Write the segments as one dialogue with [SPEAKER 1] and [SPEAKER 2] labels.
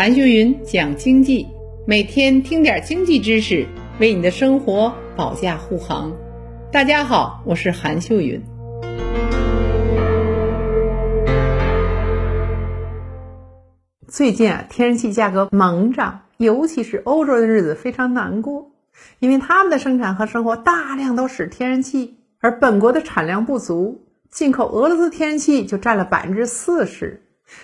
[SPEAKER 1] 韩秀云讲经济，每天听点经济知识，为你的生活保驾护航。大家好，我是韩秀云。最近啊，天然气价格猛涨，尤其是欧洲的日子非常难过，因为他们的生产和生活大量都使天然气，而本国的产量不足，进口俄罗斯天然气就占了百分之四十。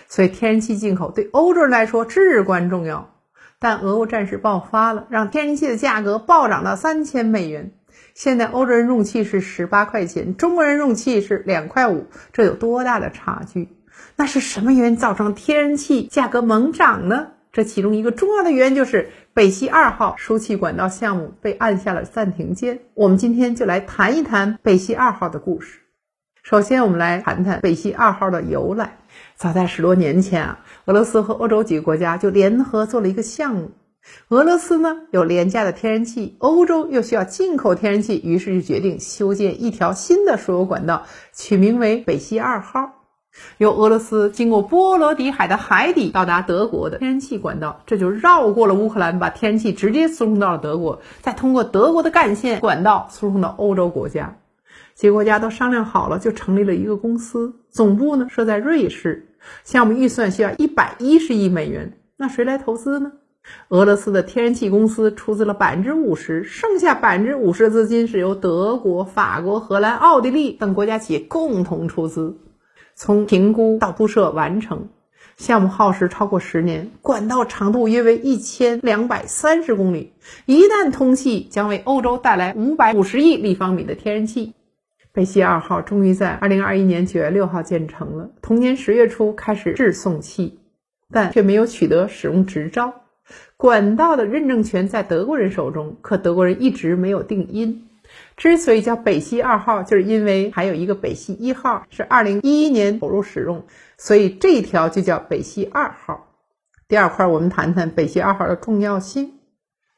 [SPEAKER 1] 所以，天然气进口对欧洲人来说至关重要。但俄乌战事爆发了，让天然气的价格暴涨到三千美元。现在欧洲人用气是十八块钱，中国人用气是两块五，这有多大的差距？那是什么原因造成天然气价格猛涨呢？这其中一个重要的原因就是北溪二号输气管道项目被按下了暂停键。我们今天就来谈一谈北溪二号的故事。首先，我们来谈谈北溪二号的由来。早在十多年前啊，俄罗斯和欧洲几个国家就联合做了一个项目。俄罗斯呢有廉价的天然气，欧洲又需要进口天然气，于是就决定修建一条新的输油管道，取名为北溪二号。由俄罗斯经过波罗的海的海底到达德国的天然气管道，这就绕过了乌克兰，把天然气直接输送到了德国，再通过德国的干线管道输送到欧洲国家。几个国家都商量好了，就成立了一个公司，总部呢设在瑞士。项目预算需要一百一十亿美元，那谁来投资呢？俄罗斯的天然气公司出资了百分之五十，剩下百分之五十的资金是由德国、法国、荷兰、奥地利等国家企业共同出资。从评估到铺设完成，项目耗时超过十年，管道长度约为一千两百三十公里，一旦通气，将为欧洲带来五百五十亿立方米的天然气。北溪二号终于在二零二一年九月六号建成了，同年十月初开始制送气，但却没有取得使用执照。管道的认证权在德国人手中，可德国人一直没有定音。之所以叫北溪二号，就是因为还有一个北溪一号是二零一一年投入使用，所以这一条就叫北溪二号。第二块，我们谈谈北溪二号的重要性。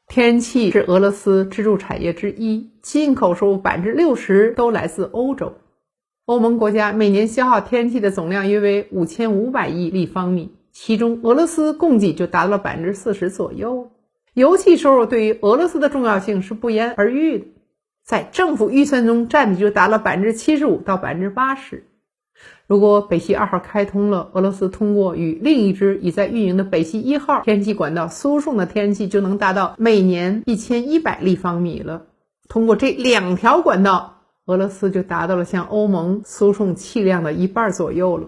[SPEAKER 1] 天然气是俄罗斯支柱产业之一，进口收入百分之六十都来自欧洲。欧盟国家每年消耗天然气的总量约为五千五百亿立方米，其中俄罗斯供给就达到了百分之四十左右。油气收入对于俄罗斯的重要性是不言而喻的，在政府预算中占比就达了百分之七十五到百分之八十。如果北溪二号开通了，俄罗斯通过与另一支已在运营的北溪一号天然气管道输送的天然气就能达到每年一千一百立方米了。通过这两条管道，俄罗斯就达到了向欧盟输送气量的一半左右了。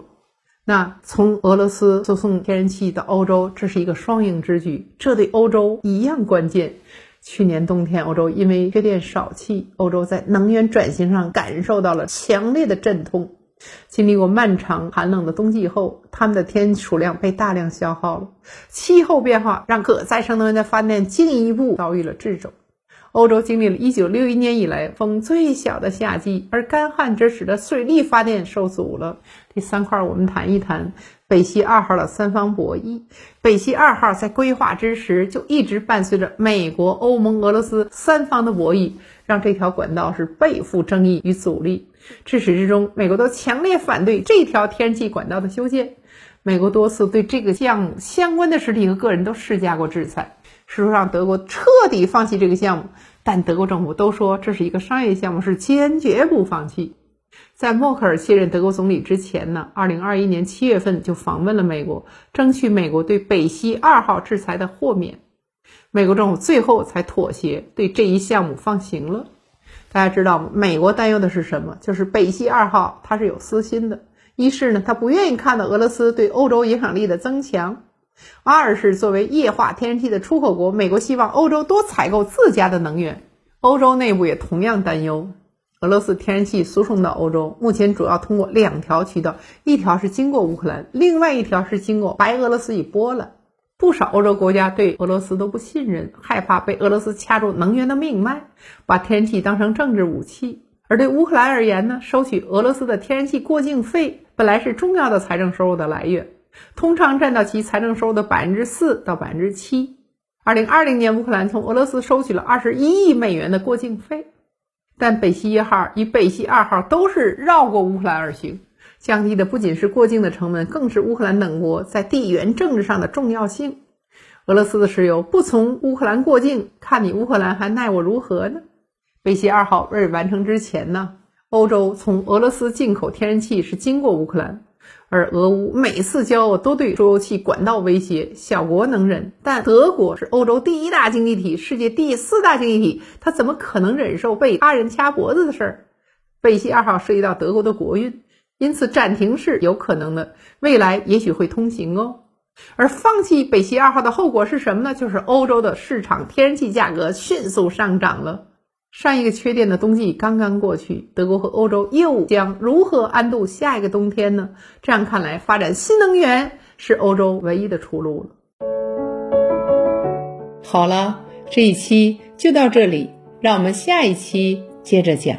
[SPEAKER 1] 那从俄罗斯输送天然气到欧洲，这是一个双赢之举，这对欧洲一样关键。去年冬天，欧洲因为缺电少气，欧洲在能源转型上感受到了强烈的阵痛。经历过漫长寒冷的冬季后，他们的天储量被大量消耗了。气候变化让可再生能源的发电进一步遭遇了掣肘。欧洲经历了一九六一年以来风最小的夏季，而干旱则使得水力发电受阻了。第三块，我们谈一谈北溪二号的三方博弈。北溪二号在规划之时就一直伴随着美国、欧盟、俄罗斯三方的博弈，让这条管道是背负争议与阻力。至始至终，美国都强烈反对这条天然气管道的修建。美国多次对这个项目相关的实体和个人都施加过制裁，试图让德国彻底放弃这个项目，但德国政府都说这是一个商业项目，是坚决不放弃。在默克尔卸任德国总理之前呢，二零二一年七月份就访问了美国，争取美国对北溪二号制裁的豁免。美国政府最后才妥协，对这一项目放行了。大家知道吗？美国担忧的是什么？就是北溪二号它是有私心的。一是呢，他不愿意看到俄罗斯对欧洲影响力的增强；二是作为液化天然气的出口国，美国希望欧洲多采购自家的能源。欧洲内部也同样担忧，俄罗斯天然气输送到欧洲，目前主要通过两条渠道，一条是经过乌克兰，另外一条是经过白俄罗斯与波兰。不少欧洲国家对俄罗斯都不信任，害怕被俄罗斯掐住能源的命脉，把天然气当成政治武器。而对乌克兰而言呢，收取俄罗斯的天然气过境费本来是重要的财政收入的来源，通常占到其财政收入的百分之四到百分之七。二零二零年，乌克兰从俄罗斯收取了二十一亿美元的过境费，但北溪一号与北溪二号都是绕过乌克兰而行。降低的不仅是过境的成本，更是乌克兰等国在地缘政治上的重要性。俄罗斯的石油不从乌克兰过境，看你乌克兰还奈我如何呢？北溪二号未完成之前呢，欧洲从俄罗斯进口天然气是经过乌克兰。而俄乌每次交恶都对输油气管道威胁，小国能忍，但德国是欧洲第一大经济体、世界第四大经济体，他怎么可能忍受被他人掐脖子的事儿？北溪二号涉及到德国的国运，因此暂停是有可能的，未来也许会通行哦。而放弃北溪二号的后果是什么呢？就是欧洲的市场天然气价格迅速上涨了。上一个缺电的冬季刚刚过去，德国和欧洲又将如何安度下一个冬天呢？这样看来，发展新能源是欧洲唯一的出路了。好了，这一期就到这里，让我们下一期接着讲。